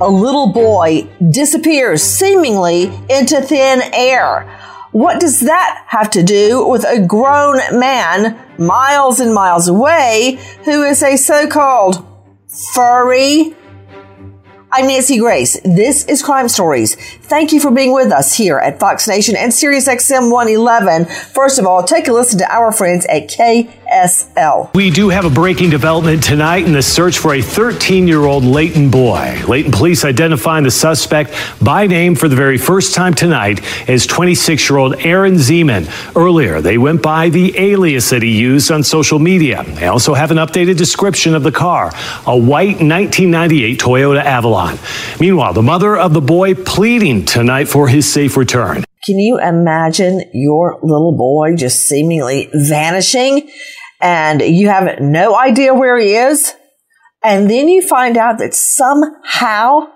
a little boy disappears seemingly into thin air. What does that have to do with a grown man miles and miles away who is a so called furry? I'm Nancy Grace. This is Crime Stories. Thank you for being with us here at Fox Nation and Sirius XM 111. First of all, take a listen to our friends at KSL. We do have a breaking development tonight in the search for a 13 year old Layton boy. Layton police identifying the suspect by name for the very first time tonight as 26 year old Aaron Zeman. Earlier, they went by the alias that he used on social media. They also have an updated description of the car a white 1998 Toyota Avalon. Meanwhile, the mother of the boy pleading tonight for his safe return. Can you imagine your little boy just seemingly vanishing and you have no idea where he is? And then you find out that somehow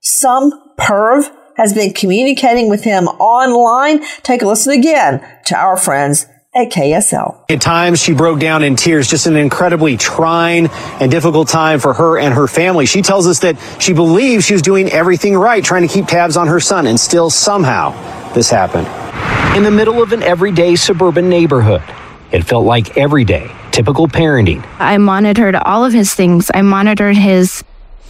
some perv has been communicating with him online. Take a listen again to our friends at KSL. At times, she broke down in tears, just an incredibly trying and difficult time for her and her family. She tells us that she believes she was doing everything right, trying to keep tabs on her son, and still somehow this happened. In the middle of an everyday suburban neighborhood, it felt like everyday, typical parenting. I monitored all of his things. I monitored his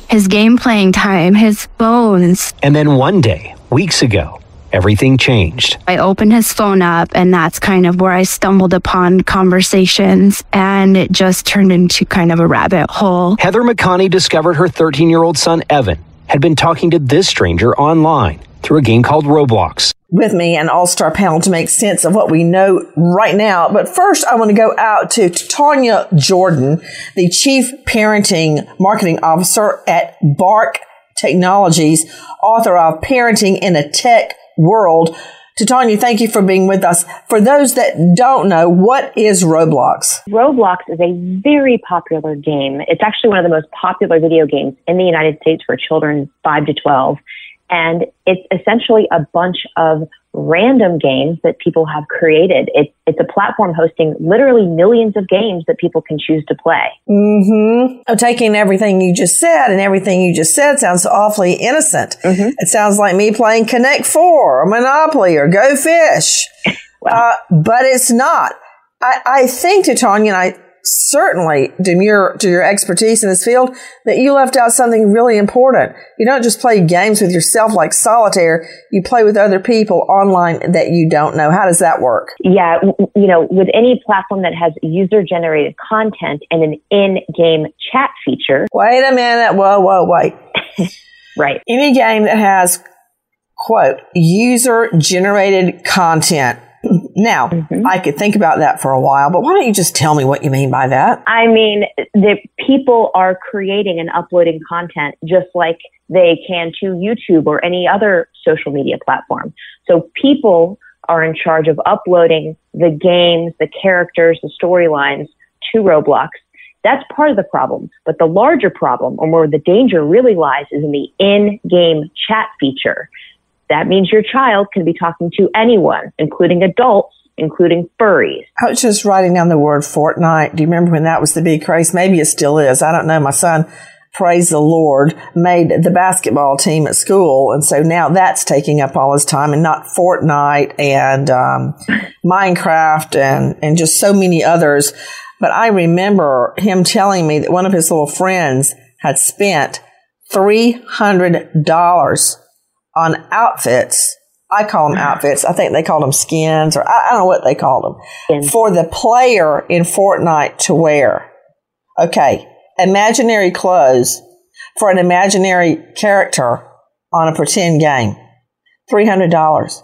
his game playing time, his phones. And then one day, weeks ago, everything changed. I opened his phone up, and that's kind of where I stumbled upon conversations, and it just turned into kind of a rabbit hole. Heather McConney discovered her 13 year old son, Evan, had been talking to this stranger online through a game called Roblox. With me, an all star panel to make sense of what we know right now. But first, I want to go out to Tanya Jordan, the Chief Parenting Marketing Officer at Bark Technologies, author of Parenting in a Tech World. Tanya, thank you for being with us. For those that don't know, what is Roblox? Roblox is a very popular game. It's actually one of the most popular video games in the United States for children 5 to 12. And it's essentially a bunch of random games that people have created. It, it's a platform hosting literally millions of games that people can choose to play. Mm-hmm. I'm taking everything you just said, and everything you just said sounds awfully innocent. Mm-hmm. It sounds like me playing Connect Four or Monopoly or Go Fish. uh, but it's not. I, I think, Tanya, and I certainly demure to your expertise in this field that you left out something really important. You don't just play games with yourself like solitaire. You play with other people online that you don't know. How does that work? Yeah. You know, with any platform that has user generated content and an in-game chat feature. Wait a minute. Whoa, whoa, wait. right. Any game that has quote, user generated content now, mm-hmm. I could think about that for a while, but why don't you just tell me what you mean by that? I mean, that people are creating and uploading content just like they can to YouTube or any other social media platform. So people are in charge of uploading the games, the characters, the storylines to Roblox. That's part of the problem. But the larger problem, or where the danger really lies, is in the in game chat feature that means your child can be talking to anyone, including adults, including furries. I was just writing down the word Fortnite. Do you remember when that was the big craze? Maybe it still is. I don't know. My son, praise the Lord, made the basketball team at school. And so now that's taking up all his time and not Fortnite and um, Minecraft and, and just so many others. But I remember him telling me that one of his little friends had spent $300 on outfits. I call them outfits. I think they called them skins, or I, I don't know what they called them for the player in Fortnite to wear. Okay, imaginary clothes for an imaginary character on a pretend game, three hundred dollars,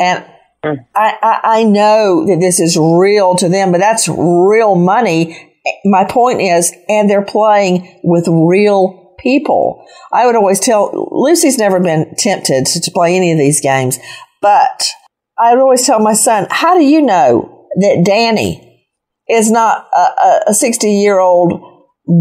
and mm. I, I, I know that this is real to them, but that's real money. My point is, and they're playing with real people. I would always tell Lucy's never been tempted to, play any of these games, but I would always tell my son, how do you know that Danny is not a 60 year old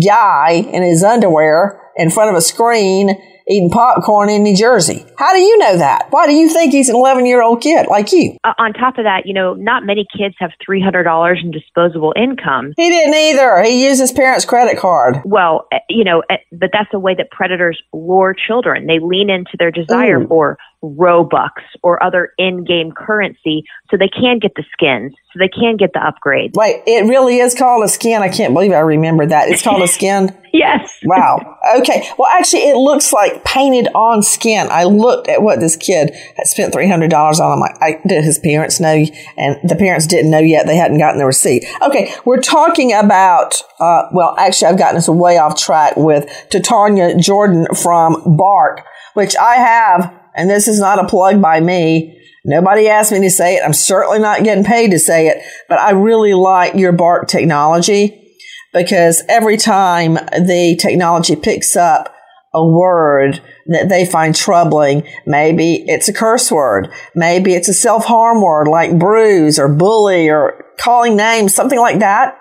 guy in his underwear in front of a screen eating popcorn in New Jersey. How do you know that? Why do you think he's an 11 year old kid like you? Uh, on top of that, you know, not many kids have $300 in disposable income. He didn't either. He used his parents' credit card. Well, eh, you know, eh, but that's the way that predators lure children. They lean into their desire Ooh. for Robux or other in game currency so they can get the skins, so they can get the upgrades. Wait, it really is called a skin. I can't believe I remember that. It's called a skin? yes. Wow. Okay. Well, actually, it looks like painted on skin. I looked at what this kid had spent $300 on. I'm like, I, did his parents know? And the parents didn't know yet. They hadn't gotten the receipt. Okay. We're talking about, uh, well, actually, I've gotten us way off track with Titania Jordan from Bark, which I have and this is not a plug by me. Nobody asked me to say it. I'm certainly not getting paid to say it, but I really like your Bark technology because every time the technology picks up a word that they find troubling, maybe it's a curse word, maybe it's a self harm word like bruise or bully or calling names, something like that,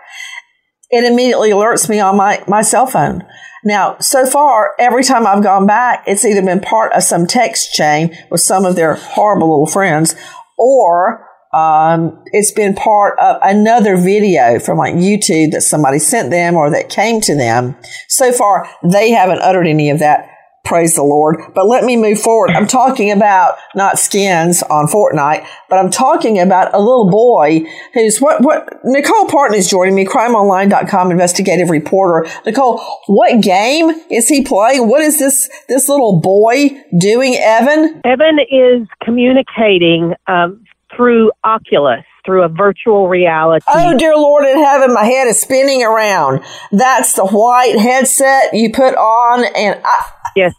it immediately alerts me on my, my cell phone. Now, so far, every time I've gone back, it's either been part of some text chain with some of their horrible little friends, or um, it's been part of another video from like YouTube that somebody sent them or that came to them. So far, they haven't uttered any of that. Praise the Lord. But let me move forward. I'm talking about not skins on Fortnite, but I'm talking about a little boy who's what, what, Nicole Partin is joining me, crimeonline.com investigative reporter. Nicole, what game is he playing? What is this, this little boy doing, Evan? Evan is communicating um, through Oculus through a virtual reality. Oh, dear Lord in heaven, my head is spinning around. That's the white headset you put on, and I, yes,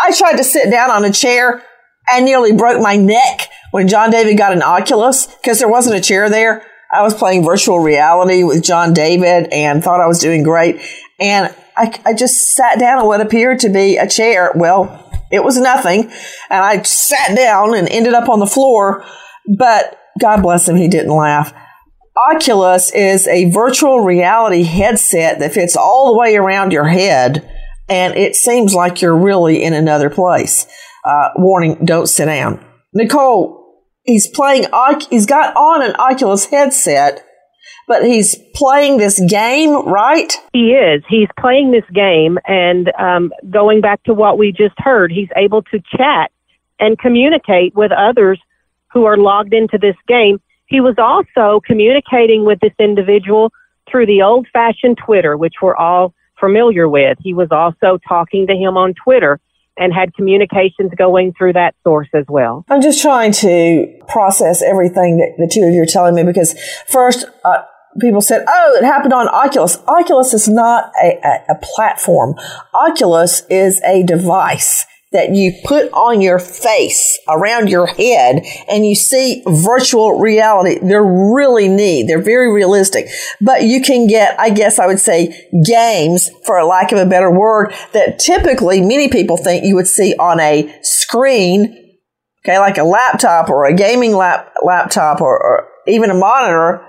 I tried to sit down on a chair and nearly broke my neck when John David got an Oculus because there wasn't a chair there. I was playing virtual reality with John David and thought I was doing great. And I, I just sat down on what appeared to be a chair. Well, it was nothing. And I sat down and ended up on the floor. But God bless him, he didn't laugh. Oculus is a virtual reality headset that fits all the way around your head, and it seems like you're really in another place. Uh, warning, don't sit down. Nicole, he's playing, he's got on an Oculus headset, but he's playing this game, right? He is. He's playing this game, and um, going back to what we just heard, he's able to chat and communicate with others who are logged into this game. He was also communicating with this individual through the old fashioned Twitter, which we're all familiar with. He was also talking to him on Twitter and had communications going through that source as well. I'm just trying to process everything that the two of you are telling me because first, uh, people said, oh, it happened on Oculus. Oculus is not a, a, a platform. Oculus is a device that you put on your face around your head and you see virtual reality. They're really neat. They're very realistic, but you can get, I guess I would say games for lack of a better word that typically many people think you would see on a screen. Okay. Like a laptop or a gaming lap, laptop or, or even a monitor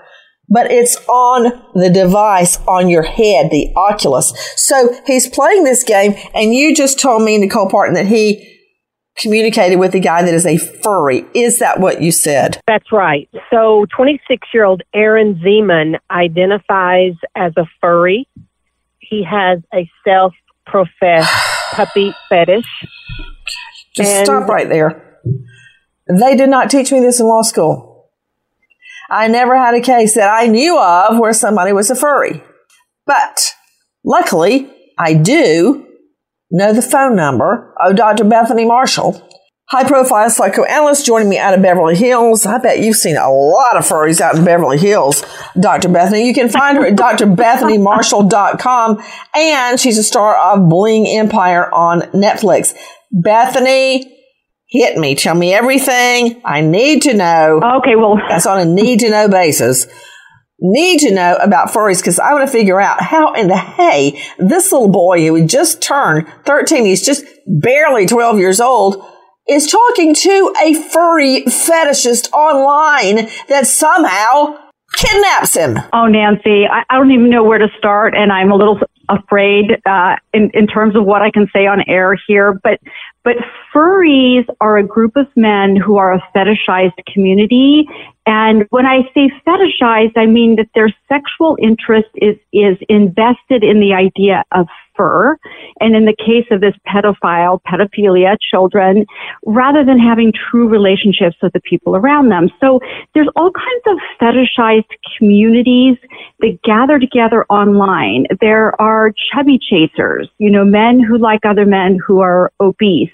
but it's on the device on your head, the Oculus. So he's playing this game, and you just told me, Nicole Partin, that he communicated with a guy that is a furry. Is that what you said? That's right. So 26 year old Aaron Zeman identifies as a furry. He has a self professed puppy fetish. Just and stop right there. They did not teach me this in law school. I never had a case that I knew of where somebody was a furry. But luckily, I do know the phone number of Dr. Bethany Marshall, high profile psychoanalyst joining me out of Beverly Hills. I bet you've seen a lot of furries out in Beverly Hills, Dr. Bethany. You can find her at drbethanymarshall.com and she's a star of Bling Empire on Netflix. Bethany, hit me. Tell me everything I need to know. Okay, well, that's on a need to know basis. Need to know about furries because I want to figure out how in the hay this little boy who just turned 13, he's just barely 12 years old, is talking to a furry fetishist online that somehow kidnaps him. Oh, Nancy, I, I don't even know where to start, and I'm a little afraid uh, in, in terms of what I can say on air here, but but furries are a group of men who are a fetishized community. And when I say fetishized, I mean that their sexual interest is, is invested in the idea of fur. And in the case of this pedophile, pedophilia, children, rather than having true relationships with the people around them. So there's all kinds of fetishized communities that gather together online. There are chubby chasers, you know, men who like other men who are obese.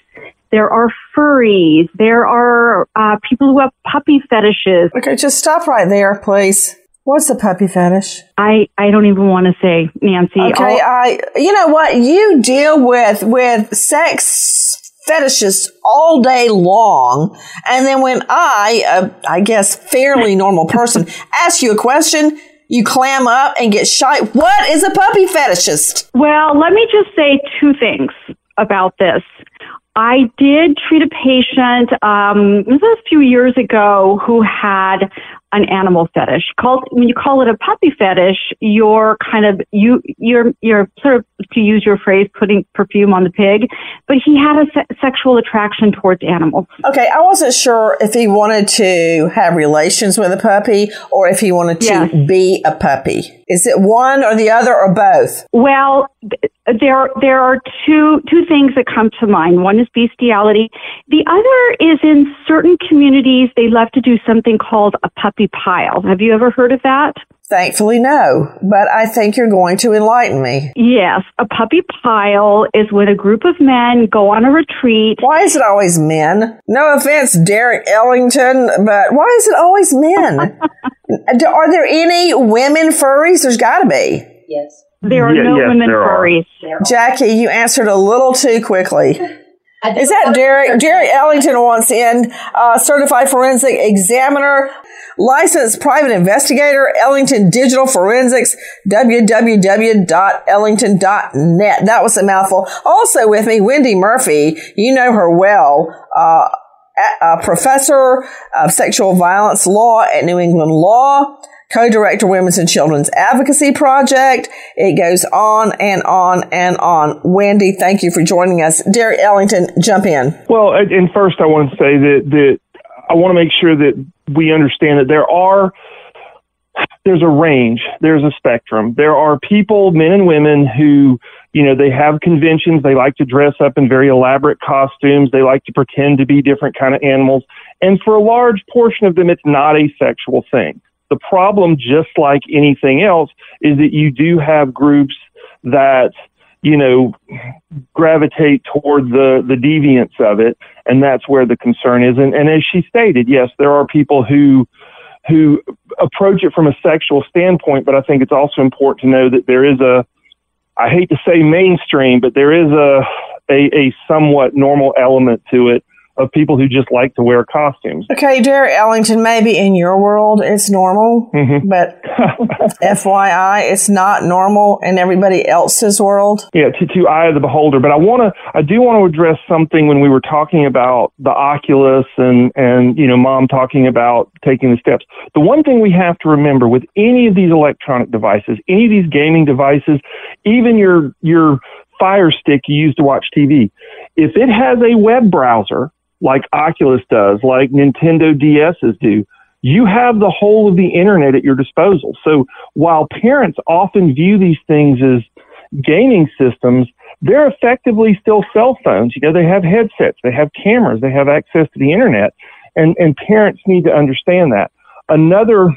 There are furries. There are uh, people who have puppy fetishes. Okay, just stop right there, please. What's a puppy fetish? I, I don't even want to say, Nancy. Okay, I'll- I you know what you deal with with sex fetishes all day long, and then when I, uh, I guess, fairly normal person, ask you a question, you clam up and get shy. What is a puppy fetishist? Well, let me just say two things about this. I did treat a patient um, this was a few years ago who had an animal fetish. Called when you call it a puppy fetish, you're kind of you you're you're sort of to use your phrase putting perfume on the pig. But he had a se- sexual attraction towards animals. Okay, I wasn't sure if he wanted to have relations with a puppy or if he wanted to Yes. be a puppy. Is it one or the other or both? Well, there there are two two things that come to mind. One is bestiality. The other is in certain communities they love to do something called a puppy pile. Have you ever heard of that? Thankfully, no. But I think you're going to enlighten me. Yes, a puppy pile is when a group of men go on a retreat. Why is it always men? No offense, Derek Ellington, but why is it always men? Are there any women furries? There's got to be. Yes. There are Yeah, no yes, women there are. furries. Jackie, you answered a little too quickly. Is that Derek? Derek Ellington wants in, uh, certified forensic examiner, licensed private investigator, Ellington Digital Forensics, www.ellington.net. That was a mouthful. Also with me, Wendy Murphy. You know her well. Uh, a a professor of sexual violence law at New England Law, co-director Women's and Children's Advocacy Project. It goes on and on and on. Wendy, thank you for joining us. Derek Ellington, jump in. Well, and first I want to say that that I want to make sure that we understand that there are there's a range, there's a spectrum. There are people, men and women, who you know they have conventions. They like to dress up in very elaborate costumes. They like to pretend to be different kind of animals. And for a large portion of them, it's not a sexual thing. The problem, just like anything else, is that you do have groups that you know gravitate toward the the deviance of it and that's where the concern is. And, and as she stated yes there are people who who approach it from a sexual standpoint but i think it's also important to know that there is a i hate to say mainstream but there is a a, a somewhat normal element to it of people who just like to wear costumes Okay, Derek Ellington, maybe in your world it's normal, mm-hmm. but FYI, it's not normal in everybody else's world. Yeah, to, to eye of the beholder. But I want to, I do want to address something when we were talking about the Oculus and, and, you know, mom talking about taking the steps. The one thing we have to remember with any of these electronic devices, any of these gaming devices, even your, your fire stick you use to watch TV, if it has a web browser like Oculus does, like Nintendo DSs do, you have the whole of the internet at your disposal. So while parents often view these things as gaming systems, they're effectively still cell phones. You know, they have headsets, they have cameras, they have access to the internet, and, and parents need to understand that. Another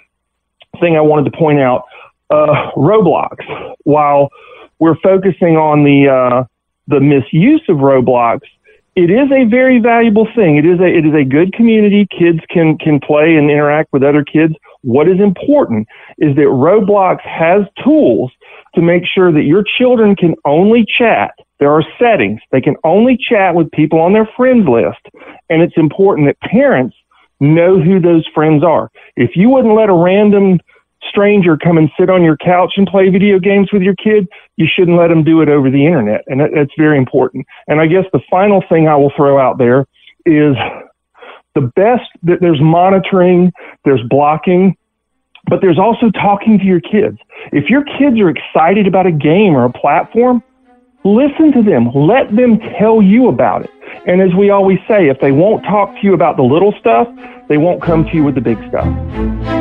thing I wanted to point out, uh, Roblox, while we're focusing on the, uh, the misuse of Roblox, it is a very valuable thing. It is a it is a good community. Kids can can play and interact with other kids. What is important is that Roblox has tools to make sure that your children can only chat. There are settings. They can only chat with people on their friends list. And it's important that parents know who those friends are. If you wouldn't let a random stranger come and sit on your couch and play video games with your kid, you shouldn't let them do it over the internet. And that, that's very important. And I guess the final thing I will throw out there is the best that there's monitoring, there's blocking, but there's also talking to your kids. If your kids are excited about a game or a platform, listen to them. Let them tell you about it. And as we always say, if they won't talk to you about the little stuff, they won't come to you with the big stuff.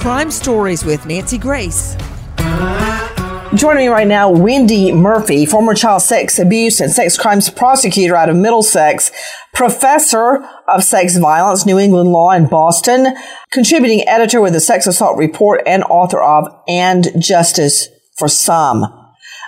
Crime Stories with Nancy Grace. Joining me right now, Wendy Murphy, former child sex abuse and sex crimes prosecutor out of Middlesex, professor of sex violence, New England law in Boston, contributing editor with the Sex Assault Report, and author of And Justice for Some.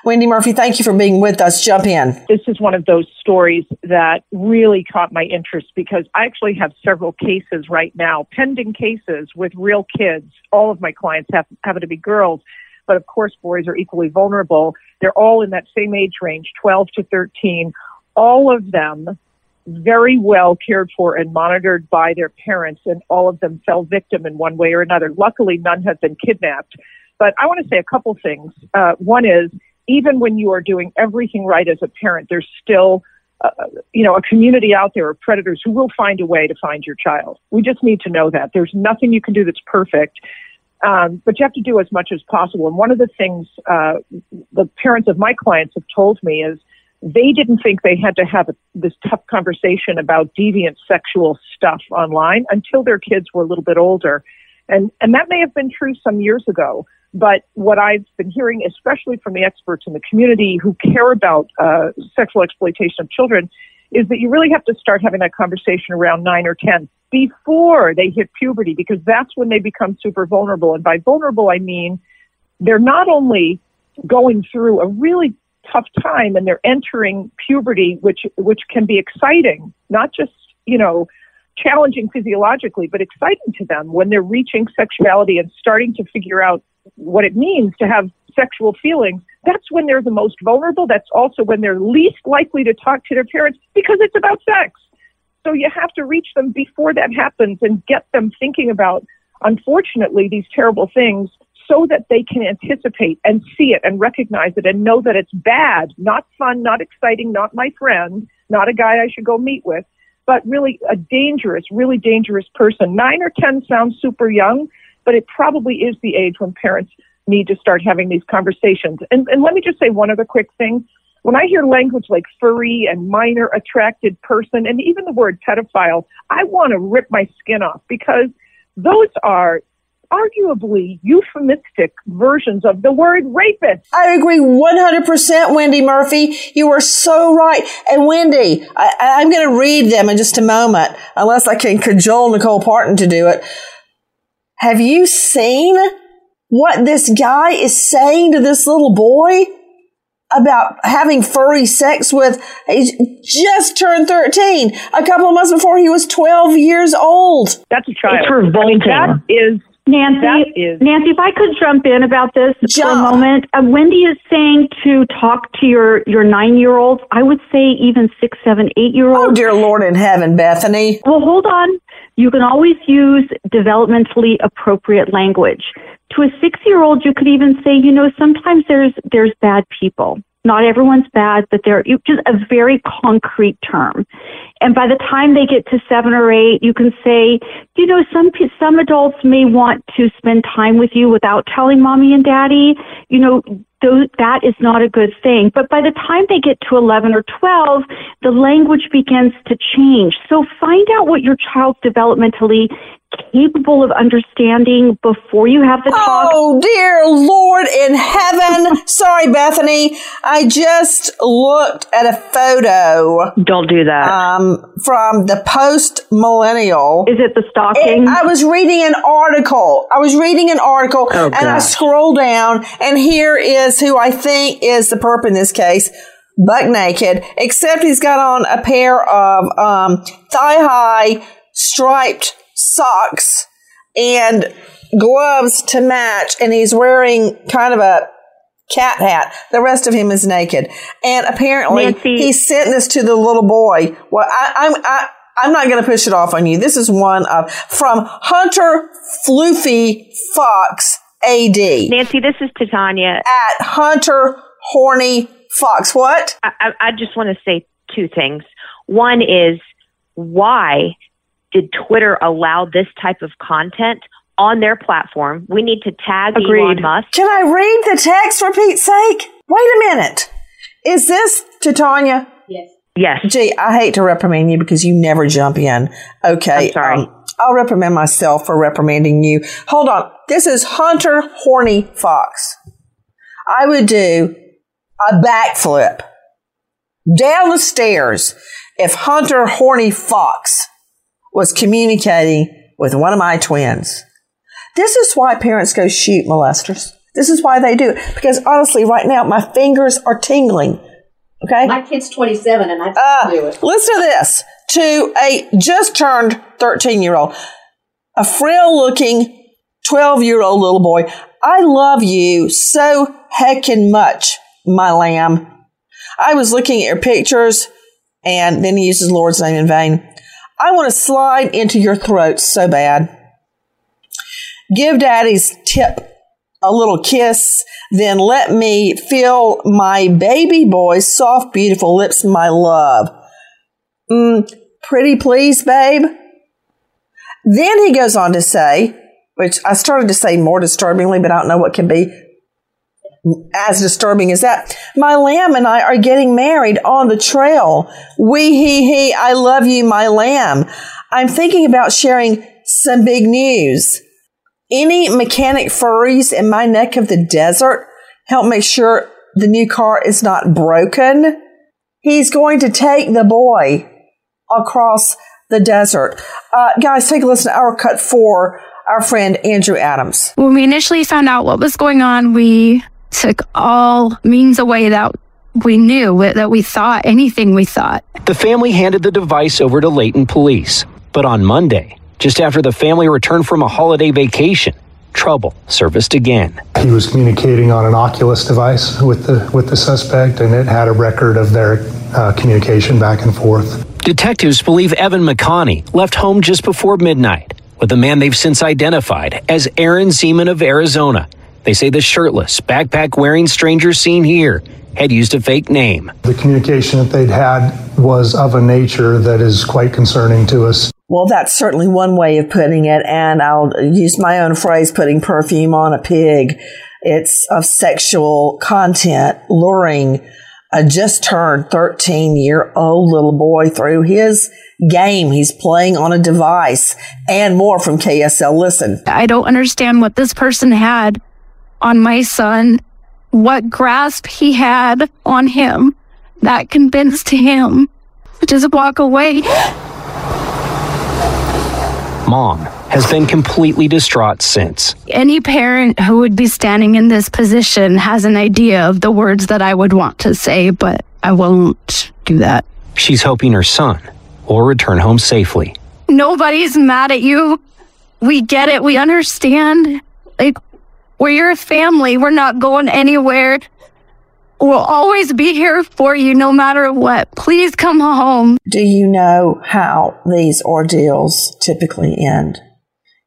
Wendy Murphy, thank you for being with us. Jump in. This is one of those stories that really caught my interest because I actually have several cases right now, pending cases with real kids. All of my clients have, happen to be girls, but of course, boys are equally vulnerable. They're all in that same age range, 12 to 13. All of them very well cared for and monitored by their parents, and all of them fell victim in one way or another. Luckily, none have been kidnapped. But I want to say a couple things. Uh, one is even when you are doing everything right as a parent, there's still uh, you know, a community out there of predators who will find a way to find your child. We just need to know that. There's nothing you can do that's perfect, um, but you have to do as much as possible. And one of the things uh, the parents of my clients have told me is they didn't think they had to have a, this tough conversation about deviant sexual stuff online until their kids were a little bit older. And, and that may have been true some years ago. But what I've been hearing, especially from the experts in the community who care about uh, sexual exploitation of children, is that you really have to start having that conversation around nine or 10 before they hit puberty, because that's when they become super vulnerable. And by vulnerable, I mean they're not only going through a really tough time and they're entering puberty, which, which can be exciting, not just, you know, challenging physiologically, but exciting to them when they're reaching sexuality and starting to figure out what it means to have sexual feelings, that's when they're the most vulnerable. That's also when they're least likely to talk to their parents because it's about sex. So you have to reach them before that happens and get them thinking about, unfortunately, these terrible things so that they can anticipate and see it and recognize it and know that it's bad, not fun, not exciting, not my friend, not a guy I should go meet with, but really a dangerous, really dangerous person. Nine or 10 sounds super young, but it probably is the age when parents need to start having these conversations. And, and let me just say one other quick thing. When I hear language like furry and minor attracted person and even the word pedophile, I want to rip my skin off because those are arguably euphemistic versions of the word rapist. I agree 100%, Wendy Murphy. You are so right. And Wendy, I, am going to read them in just a moment, unless I can cajole Nicole Partin to do it. Have you seen what this guy is saying to this little boy about having furry sex with, he just turned 13, a couple of months before he was 12 years old. That's a child. It's revolting. That is Nancy, is, Nancy, if I could jump in about this Jump. for a moment. Uh, Wendy is saying to talk to your, your nine year olds. I would say even six, seven, eight year olds. Oh, dear Lord in heaven, Bethany. Well, hold on. You can always use developmentally appropriate language. To a six year old, you could even say, you know, sometimes there's, there's bad people. Not everyone's bad, but they're just a very concrete term. And by the time they get to seven or eight, you can say, you know, some some adults may want to spend time with you without telling mommy and daddy. You know, those, that is not a good thing. But by the time they get to 11 or 12, the language begins to change. So find out what your child's developmentally capable of understanding before you have the talk. Oh, dear Lord in heaven. Sorry, Bethany. I just looked at a photo. Don't do that. Um, from the post millennial. Is it the stalking? I was reading an article. I was reading an article Oh, and I gosh. scroll down and here is who I think is the perp in this case. Buck naked, except he's got on a pair of um, thigh high striped socks and gloves to match, and he's wearing kind of a cat hat. The rest of him is naked, and apparently Nancy- he sent this to the little boy. Well, I, I'm I, I'm not going to push it off on you. This is one of from Hunter Floofy Fox AD Nancy, this is Titania. at Hunter Horny Fox. What? I, I just want to say two things. One is why did Twitter allow this type of content on their platform? We need to tag Agreed. Elon Musk. Can I read the text for Pete's sake? Wait a minute. Is this Titania? Yes. Yes. Gee, I hate to reprimand you because you never jump in. Okay. I'm sorry. um, I'll reprimand myself for reprimanding you. Hold on. This is Hunter Horny Fox. I would do a backflip down the stairs if Hunter Horny Fox was communicating with one of my twins. This is why parents go shoot molesters. This is why they do it. Because honestly, right now, my fingers are tingling. Okay? My kid's 27 and I Uh, do it. listen to this. To a just turned 13 year old, a frail looking 12 year old little boy. I love you so heckin' much, my lamb. I was looking at your pictures and then he uses the Lord's name in vain. I want to slide into your throat so bad. Give daddy's tip a little kiss, then let me feel my baby boy's soft, beautiful lips, my love. Mm, pretty please, babe. Then he goes on to say, which I started to say more disturbingly, but I don't know what can be as disturbing as that. My lamb and I are getting married on the trail. We, he, he, I love you, my lamb. I'm thinking about sharing some big news. Any mechanic furries in my neck of the desert help make sure the new car is not broken. He's going to take the boy across the desert. Uh, guys, take a listen to our cut for our friend Andrew Adams. When we initially found out what was going on, we took all means away that we knew, that we thought, anything we thought. The family handed the device over to Layton police. But on Monday, just after the family returned from a holiday vacation, trouble surfaced again. He was communicating on an Oculus device with the with the suspect, and it had a record of their uh, communication back and forth. Detectives believe Evan McConney left home just before midnight with a man they've since identified as Aaron Zeman of Arizona. They say the shirtless, backpack wearing stranger seen here had used a fake name. The communication that they'd had was of a nature that is quite concerning to us. Well, that's certainly one way of putting it, and I'll use my own phrase putting perfume on a pig. It's of sexual content, luring a just turned 13 year old little boy through his game he's playing on a device and more from KSL. Listen. I don't understand what this person had on my son, what grasp he had on him that convinced him to just walk away. Mom has been completely distraught since. Any parent who would be standing in this position has an idea of the words that I would want to say, but I won't do that. She's hoping her son will return home safely. Nobody's mad at you. We get it. We understand. Like, we're your family. We're not going anywhere. We'll always be here for you no matter what. Please come home. Do you know how these ordeals typically end?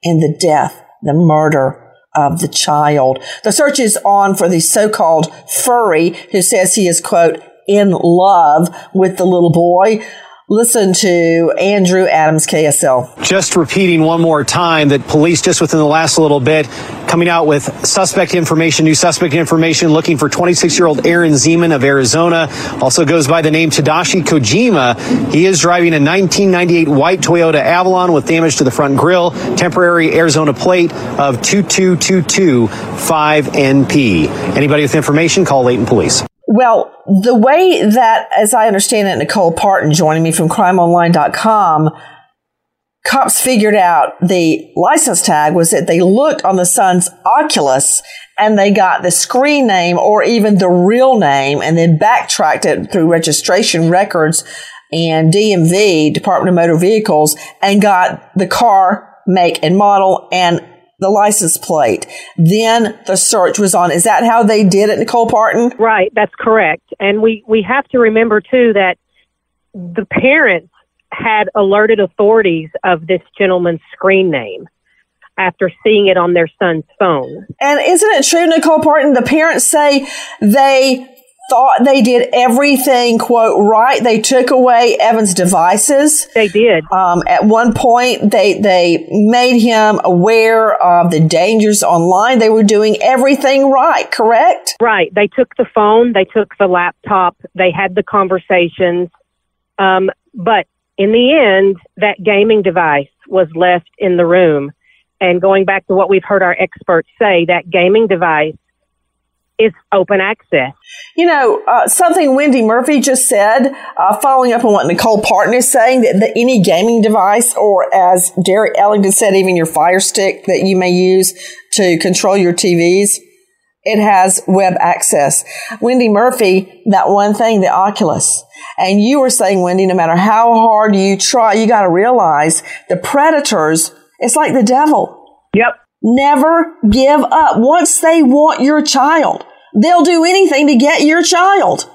In the death, the murder of the child. The search is on for the so-called furry who says he is, quote, in love with the little boy. Listen to Andrew Adams, KSL. Just repeating one more time that police, just within the last little bit, coming out with suspect information, new suspect information, looking for 26 year old Aaron Zeman of Arizona. Also goes by the name Tadashi Kojima. He is driving a 1998 white Toyota Avalon with damage to the front grill, temporary Arizona plate of 22225NP. Anybody with information, call Layton Police. Well, the way that, as I understand it, Nicole Partin joining me from crimeonline.com, cops figured out the license tag was that they looked on the son's Oculus and they got the screen name or even the real name and then backtracked it through registration records and DMV, Department of Motor Vehicles, and got the car make and model and the license plate. Then the search was on. Is that how they did it, Nicole Partin? Right, that's correct. And we, we have to remember too that the parents had alerted authorities of this gentleman's screen name after seeing it on their son's phone. And isn't it true, Nicole Partin? The parents say they thought they did everything quote right. They took away Evan's devices. They did. Um, at one point, they they made him aware of the dangers online. They were doing everything right. Correct. Right. They took the phone. They took the laptop. They had the conversations. Um, but in the end, that gaming device was left in the room. And going back to what we've heard our experts say, that gaming device is open access. You know, uh, something Wendy Murphy just said, uh, following up on what Nicole Partin is saying, that, that any gaming device, or as Derek Ellington said, even your Fire Stick that you may use to control your TVs, it has web access. Wendy Murphy, that one thing, the Oculus. And you were saying, Wendy, no matter how hard you try, you got to realize the predators, it's like the devil. Yep. Never give up. Once they want your child, they'll do anything to get your child.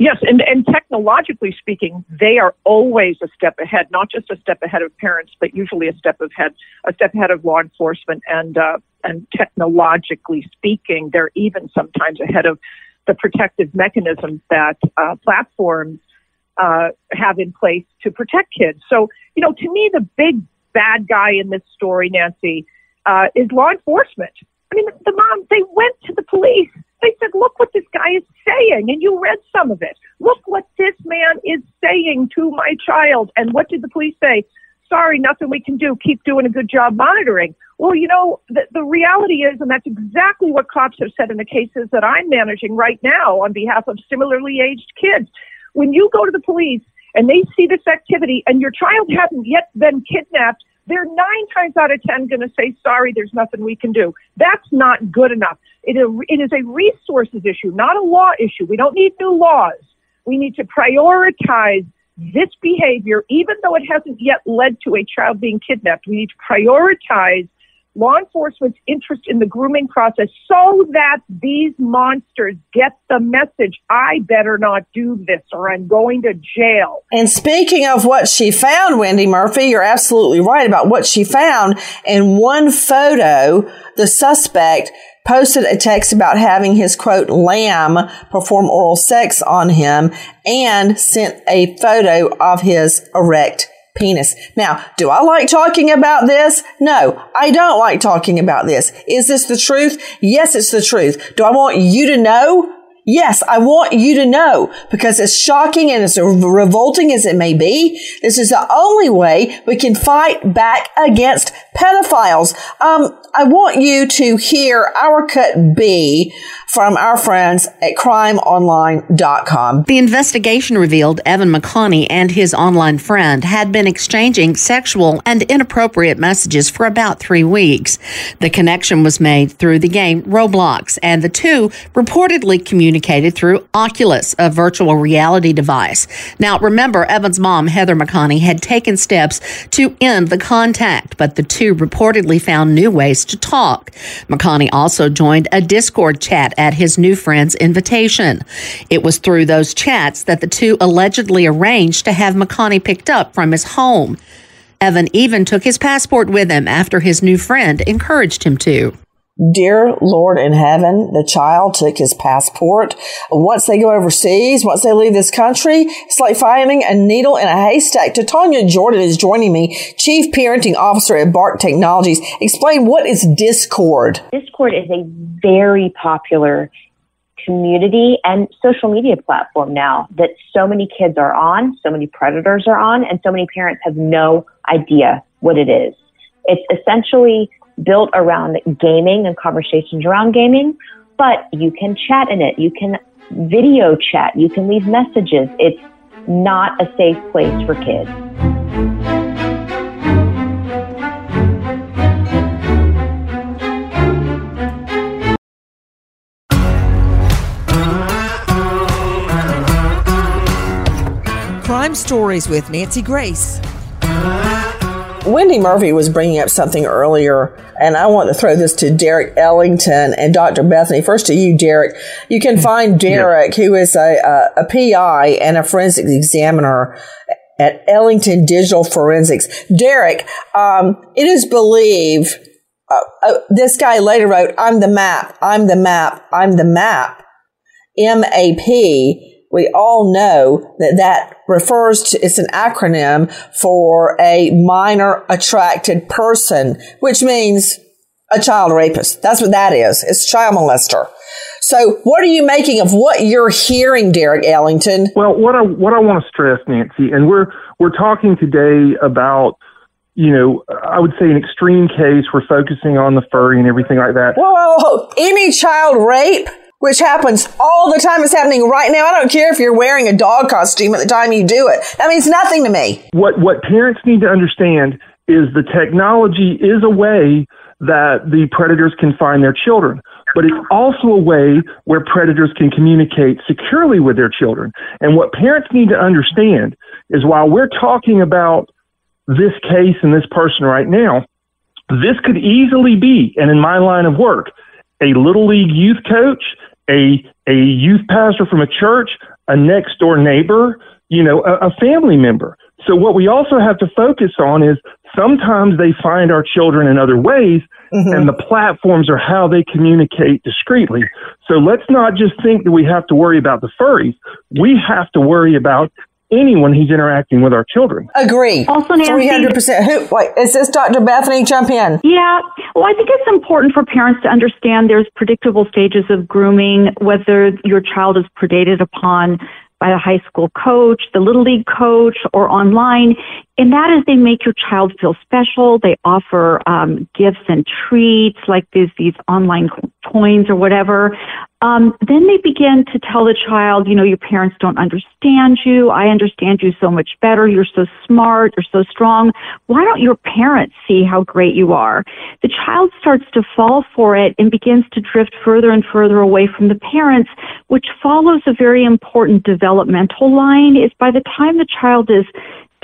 Yes, and, and technologically speaking, they are always a step ahead, not just a step ahead of parents, but usually a step ahead, a step ahead of law enforcement. And uh, and technologically speaking, they're even sometimes ahead of the protective mechanisms that uh, platforms uh, have in place to protect kids. So, you know, to me, the big bad guy in this story, Nancy, uh, is law enforcement. I mean, the mom, they went to the police. They said, look what this guy is saying. And you read some of it. Look what this man is saying to my child. And what did the police say? Sorry, nothing we can do. Keep doing a good job monitoring. Well, you know, the, the reality is, and that's exactly what cops have said in the cases that I'm managing right now on behalf of similarly aged kids. When you go to the police and they see this activity and your child hasn't yet been kidnapped, they're nine times out of ten going to say, sorry, there's nothing we can do. That's not good enough. It is a resources issue, not a law issue. We don't need new laws. We need to prioritize this behavior, even though it hasn't yet led to a child being kidnapped. We need to prioritize law enforcement's interest in the grooming process so that these monsters get the message I better not do this or I'm going to jail. And speaking of what she found, Wendy Murphy, you're absolutely right about what she found. In one photo, the suspect posted a text about having his quote lamb perform oral sex on him and sent a photo of his erect penis. Now, do I like talking about this? No, I don't like talking about this. Is this the truth? Yes, it's the truth. Do I want you to know? Yes, I want you to know because as shocking and as revolting as it may be, this is the only way we can fight back against pedophiles. Um, I want you to hear our cut B from our friends at crimeonline.com. The investigation revealed Evan McConney and his online friend had been exchanging sexual and inappropriate messages for about three weeks. The connection was made through the game Roblox, and the two reportedly communicated through Oculus, a virtual reality device. Now, remember, Evan's mom, Heather McConney, had taken steps to end the contact, but the two reportedly found new ways to talk. McConney also joined a Discord chat at his new friend's invitation. It was through those chats that the two allegedly arranged to have McConney picked up from his home. Evan even took his passport with him after his new friend encouraged him to. Dear Lord in heaven, the child took his passport. Once they go overseas, once they leave this country, it's like finding a needle in a haystack. Tanya Jordan is joining me, Chief Parenting Officer at Bark Technologies. Explain what is Discord? Discord is a very popular community and social media platform now that so many kids are on, so many predators are on, and so many parents have no idea what it is. It's essentially built around gaming and conversations around gaming, but you can chat in it. You can video chat. You can leave messages. It's not a safe place for kids. Crime Stories with Nancy Grace. Wendy Murphy was bringing up something earlier, and I want to throw this to Derek Ellington and Dr. Bethany. First to you, Derek. You can find Derek, who is a, a, a PI and a forensic examiner at Ellington Digital Forensics. Derek, um, it is believed, uh, uh, this guy later wrote, I'm the map, I'm the map, I'm the map. MAP we all know that that refers to, it's an acronym for a minor attracted person, which means a child rapist. That's what that is. It's child molester. So what are you making of what you're hearing, Derek Ellington? Well, what I, what I want to stress, Nancy, and we're, we're talking today about you know, I would say an extreme case. We're focusing on the furry and everything like that. Whoa, any child rape which happens all the time. It's happening right now. I don't care if you're wearing a dog costume at the time you do it. That means nothing to me. What what parents need to understand is the technology is a way that the predators can find their children, but it's also a way where predators can communicate securely with their children. And what parents need to understand is while we're talking about this case and this person right now, this could easily be, and in my line of work, a little league youth coach a a youth pastor from a church, a next door neighbor, you know, a, a family member. So what we also have to focus on is sometimes they find our children in other ways mm-hmm. and the platforms are how they communicate discreetly. So let's not just think that we have to worry about the furries. We have to worry about anyone who's interacting with our children. Agree. Also, Nancy, 300%. Who, wait, is this Dr. Bethany? Jump in. Yeah. Well, I think it's important for parents to understand there's predictable stages of grooming, whether your child is predated upon by a high school coach, the little league coach, or online. And that is they make your child feel special. They offer um, gifts and treats like these these online coins or whatever. Um, then they begin to tell the child, you know, your parents don't understand you. I understand you so much better. You're so smart. You're so strong. Why don't your parents see how great you are? The child starts to fall for it and begins to drift further and further away from the parents, which follows a very important developmental line is by the time the child is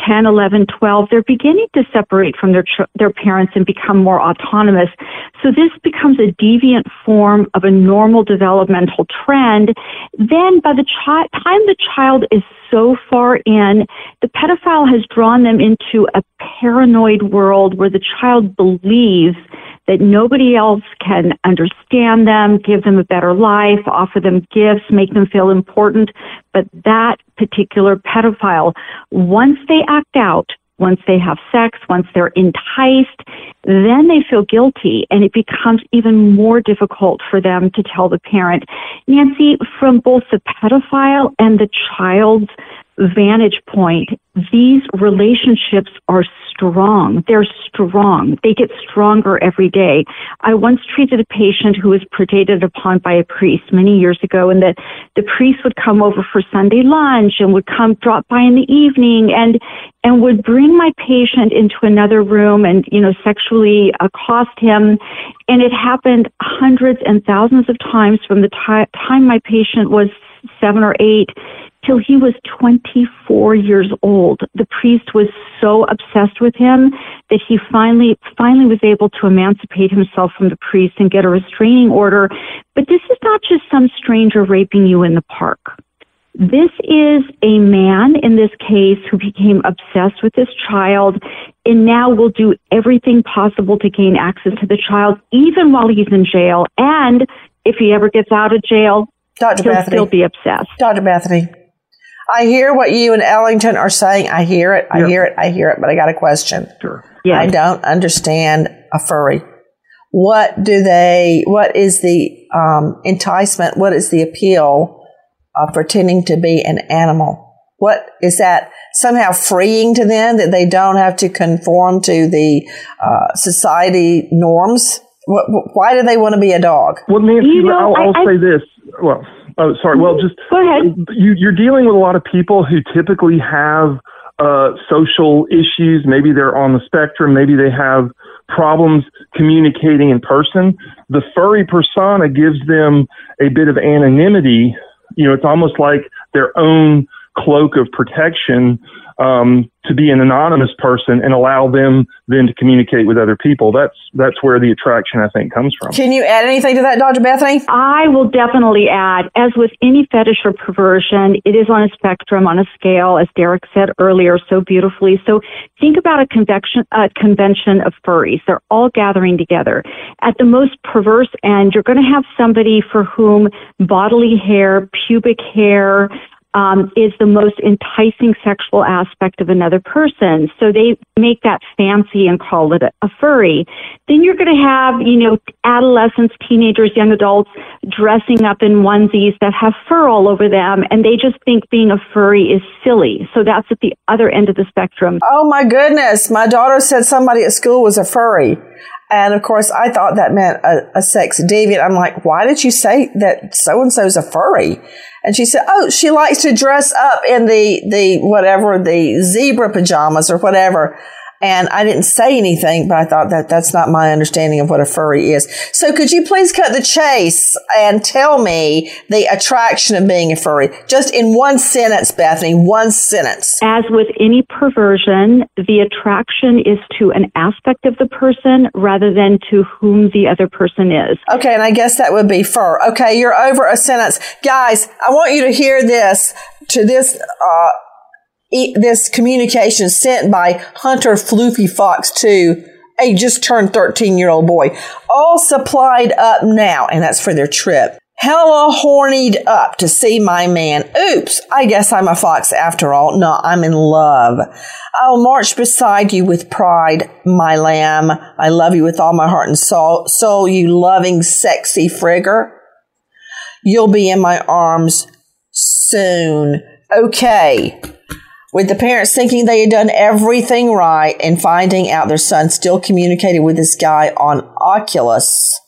10, 11, 12, they're beginning to separate from their their parents and become more autonomous. So this becomes a deviant form of a normal developmental trend. Then by the chi- time the child is so far in, the pedophile has drawn them into a paranoid world where the child believes that nobody else can understand them, give them a better life, offer them gifts, make them feel important. But that particular pedophile, once they act out, once they have sex, once they're enticed, then they feel guilty and it becomes even more difficult for them to tell the parent. Nancy, from both the pedophile and the child's vantage point, these relationships are strong. They're strong. They get stronger every day. I once treated a patient who was predated upon by a priest many years ago and the, the priest would come over for Sunday lunch and would come drop by in the evening and, and would bring my patient into another room and, you know, sexually accost him. And it happened hundreds and thousands of times from the t- time my patient was seven or eight till he was 24 years old. The priest was so obsessed with him that he finally, finally was able to emancipate himself from the priest and get a restraining order. But this is not just some stranger raping you in the park. This is a man in this case who became obsessed with this child and now will do everything possible to gain access to the child, even while he's in jail. And if he ever gets out of jail, Dr. he'll Bethany. still be obsessed. Dr. Bethany, I hear what you and Ellington are saying. I hear it. I hear it. I hear it. But I got a question. Sure. Yes. I don't understand a furry. What do they, what is the um, enticement? What is the appeal of pretending to be an animal? What is that somehow freeing to them that they don't have to conform to the uh, society norms? What, why do they want to be a dog? Well, Nancy, You know, I'll, I'll I- I- say this. Well, oh, sorry. Well, just Go ahead. you, you're dealing with a lot of people who typically have uh, social issues. Maybe they're on the spectrum. Maybe they have problems communicating in person. The furry persona gives them a bit of anonymity. You know, it's almost like their own cloak of protection um, to be an anonymous person and allow them then to communicate with other people. That's that's where the attraction I think comes from. Can you add anything to that, Dr. Bethany? I will definitely add, as with any fetish or perversion, it is on a spectrum, on a scale, as Derek said earlier so beautifully. So think about a convection, a convention of furries. They're all gathering together. At the most perverse end, you're going to have somebody for whom bodily hair, pubic hair, um, is the most enticing sexual aspect of another person. So they make that fancy and call it a, a furry. Then you're going to have, you know, adolescents, teenagers, young adults dressing up in onesies that have fur all over them, and they just think being a furry is silly. So that's at the other end of the spectrum. Oh my goodness. My daughter said somebody at school was a furry. And of course, I thought that meant a, a sex deviant. I'm like, why did you say that so and so's a furry? And she said, oh, she likes to dress up in the, the whatever, the zebra pajamas or whatever. And I didn't say anything, but I thought that that's not my understanding of what a furry is. So could you please cut the chase and tell me the attraction of being a furry? Just in one sentence, Bethany, one sentence. As with any perversion, the attraction is to an aspect of the person rather than to whom the other person is. Okay, and I guess that would be fur. Okay, you're over a sentence. Guys, I want you to hear this to this uh this communication sent by Hunter Floofy Fox to a just turned 13 year old boy. All supplied up now, and that's for their trip. Hella hornied up to see my man. Oops, I guess I'm a fox after all. No, I'm in love. I'll march beside you with pride, my lamb. I love you with all my heart and soul, soul you loving, sexy frigger. You'll be in my arms soon. Okay. With the parents thinking they had done everything right and finding out their son still communicated with this guy on Oculus,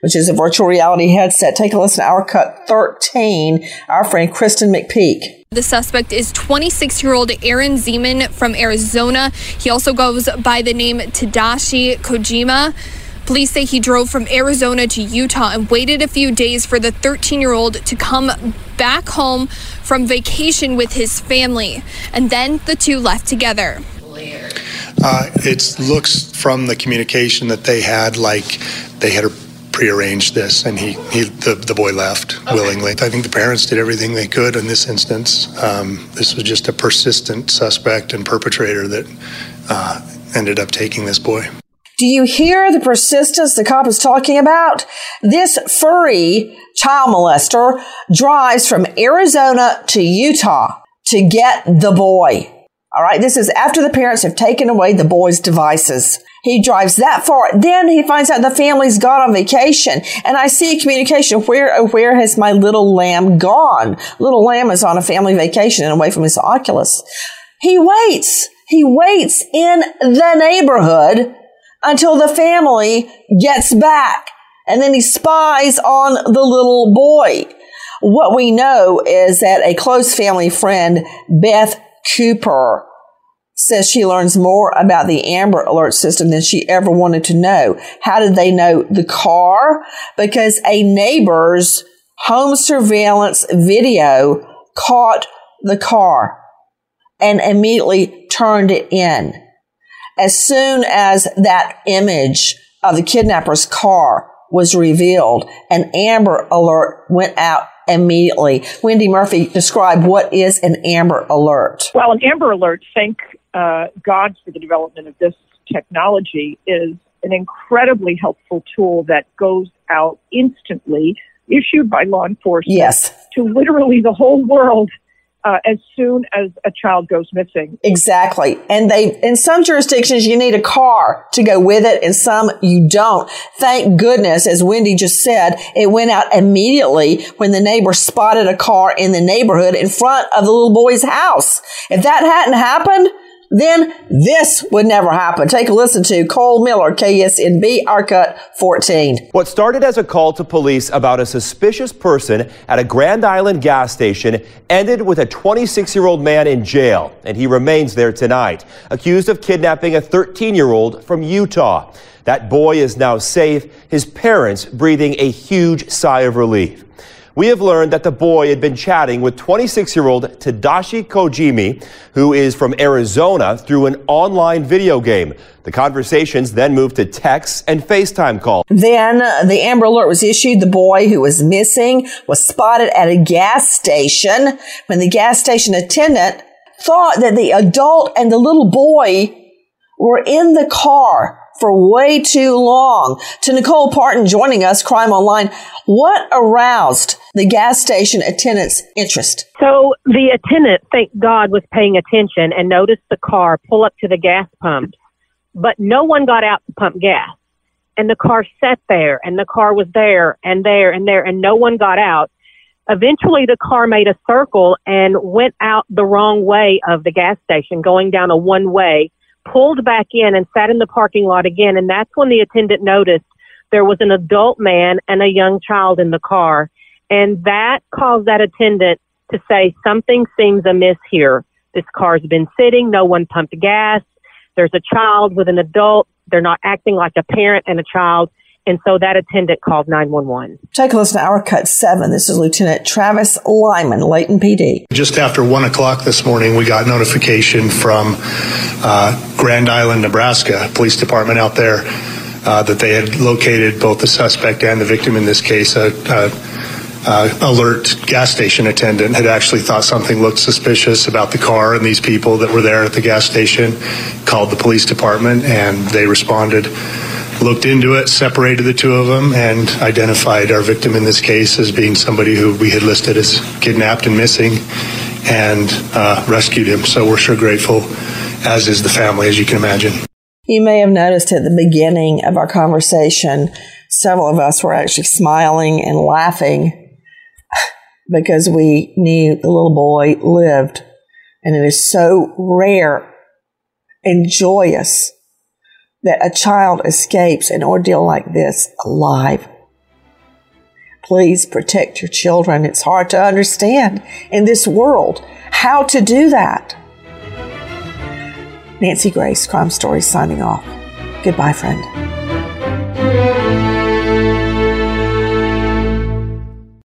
which is a virtual reality headset. Take a listen to our cut 13, our friend Kristen McPeak. The suspect is 26 year old Aaron Zeman from Arizona. He also goes by the name Tadashi Kojima. Police say he drove from Arizona to Utah and waited a few days for the 13 year old to come back home from vacation with his family. And then the two left together. Uh, it looks from the communication that they had like they had prearranged this, and he, he the, the boy left willingly. I think the parents did everything they could in this instance. Um, this was just a persistent suspect and perpetrator that uh, ended up taking this boy. Do you hear the persistence the cop is talking about? This furry child molester drives from Arizona to Utah to get the boy. All right. This is after the parents have taken away the boy's devices. He drives that far. Then he finds out the family's gone on vacation. And I see a communication. Where, where has my little lamb gone? Little lamb is on a family vacation and away from his Oculus. He waits. He waits in the neighborhood until the family gets back. And then he spies on the little boy. What we know is that a close family friend, Beth Cooper, says she learns more about the Amber Alert system than she ever wanted to know. How did they know the car? Because a neighbor's home surveillance video caught the car and immediately turned it in. As soon as that image of the kidnapper's car was revealed, an Amber Alert went out immediately. Wendy Murphy, describe what is an Amber Alert. Well, an Amber Alert, thank uh, God for the development of this technology, is an incredibly helpful tool that goes out instantly, issued by law enforcement yes. to literally the whole world uh, as soon as a child goes missing. Exactly. And they, in some jurisdictions, you need a car to go with it, and some you don't. Thank goodness, as Wendy just said, it went out immediately when the neighbor spotted a car in the neighborhood in front of the little boy's house. If that hadn't happened, then this would never happen. Take a listen to Cole Miller, KSNB, Arcot 14. What started as a call to police about a suspicious person at a Grand Island gas station ended with a 26 year old man in jail, and he remains there tonight, accused of kidnapping a 13 year old from Utah. That boy is now safe, his parents breathing a huge sigh of relief we have learned that the boy had been chatting with 26 year old Tadashi Kojima, who is from Arizona, through an online video game. The conversations then moved to texts and FaceTime calls. Then uh, the Amber Alert was issued. The boy who was missing was spotted at a gas station when the gas station attendant thought that the adult and the little boy were in the car for way too long. To Nicole Partin joining us, Crime Online, what aroused the gas station attendant's interest? So the attendant, thank God, was paying attention and noticed the car pull up to the gas pumps, but no one got out to pump gas. And the car sat there and the car was there and there and there and no one got out. Eventually the car made a circle and went out the wrong way of the gas station, going down a one way pulled back in and sat in the parking lot again. And that's when the attendant noticed there was an adult man and a young child in the car. And that caused that attendant to say, something seems amiss here. This car's been sitting. No one pumped gas. There's a child with an adult. They're not acting like a parent and a child. And so that attendant called 911. Take a listen to our cut seven. This is Lieutenant Travis Lyman, Layton PD. Just after one o'clock this morning, we got notification from uh, Grand Island, Nebraska Police Department out there uh, that they had located both the suspect and the victim in this case. A, a, uh, alert gas station attendant had actually thought something looked suspicious about the car and these people that were there at the gas station, called the police department, and they responded looked into it, separated the two of them, and identified our victim in this case as being somebody who we had listed as kidnapped and missing and uh, rescued him. So we're sure grateful, as is the family, as you can imagine. You may have noticed at the beginning of our conversation, several of us were actually smiling and laughing because we knew the little boy lived. And it is so rare and joyous that a child escapes an ordeal like this alive. Please protect your children. It's hard to understand in this world how to do that. Nancy Grace, Crime Stories, signing off. Goodbye, friend.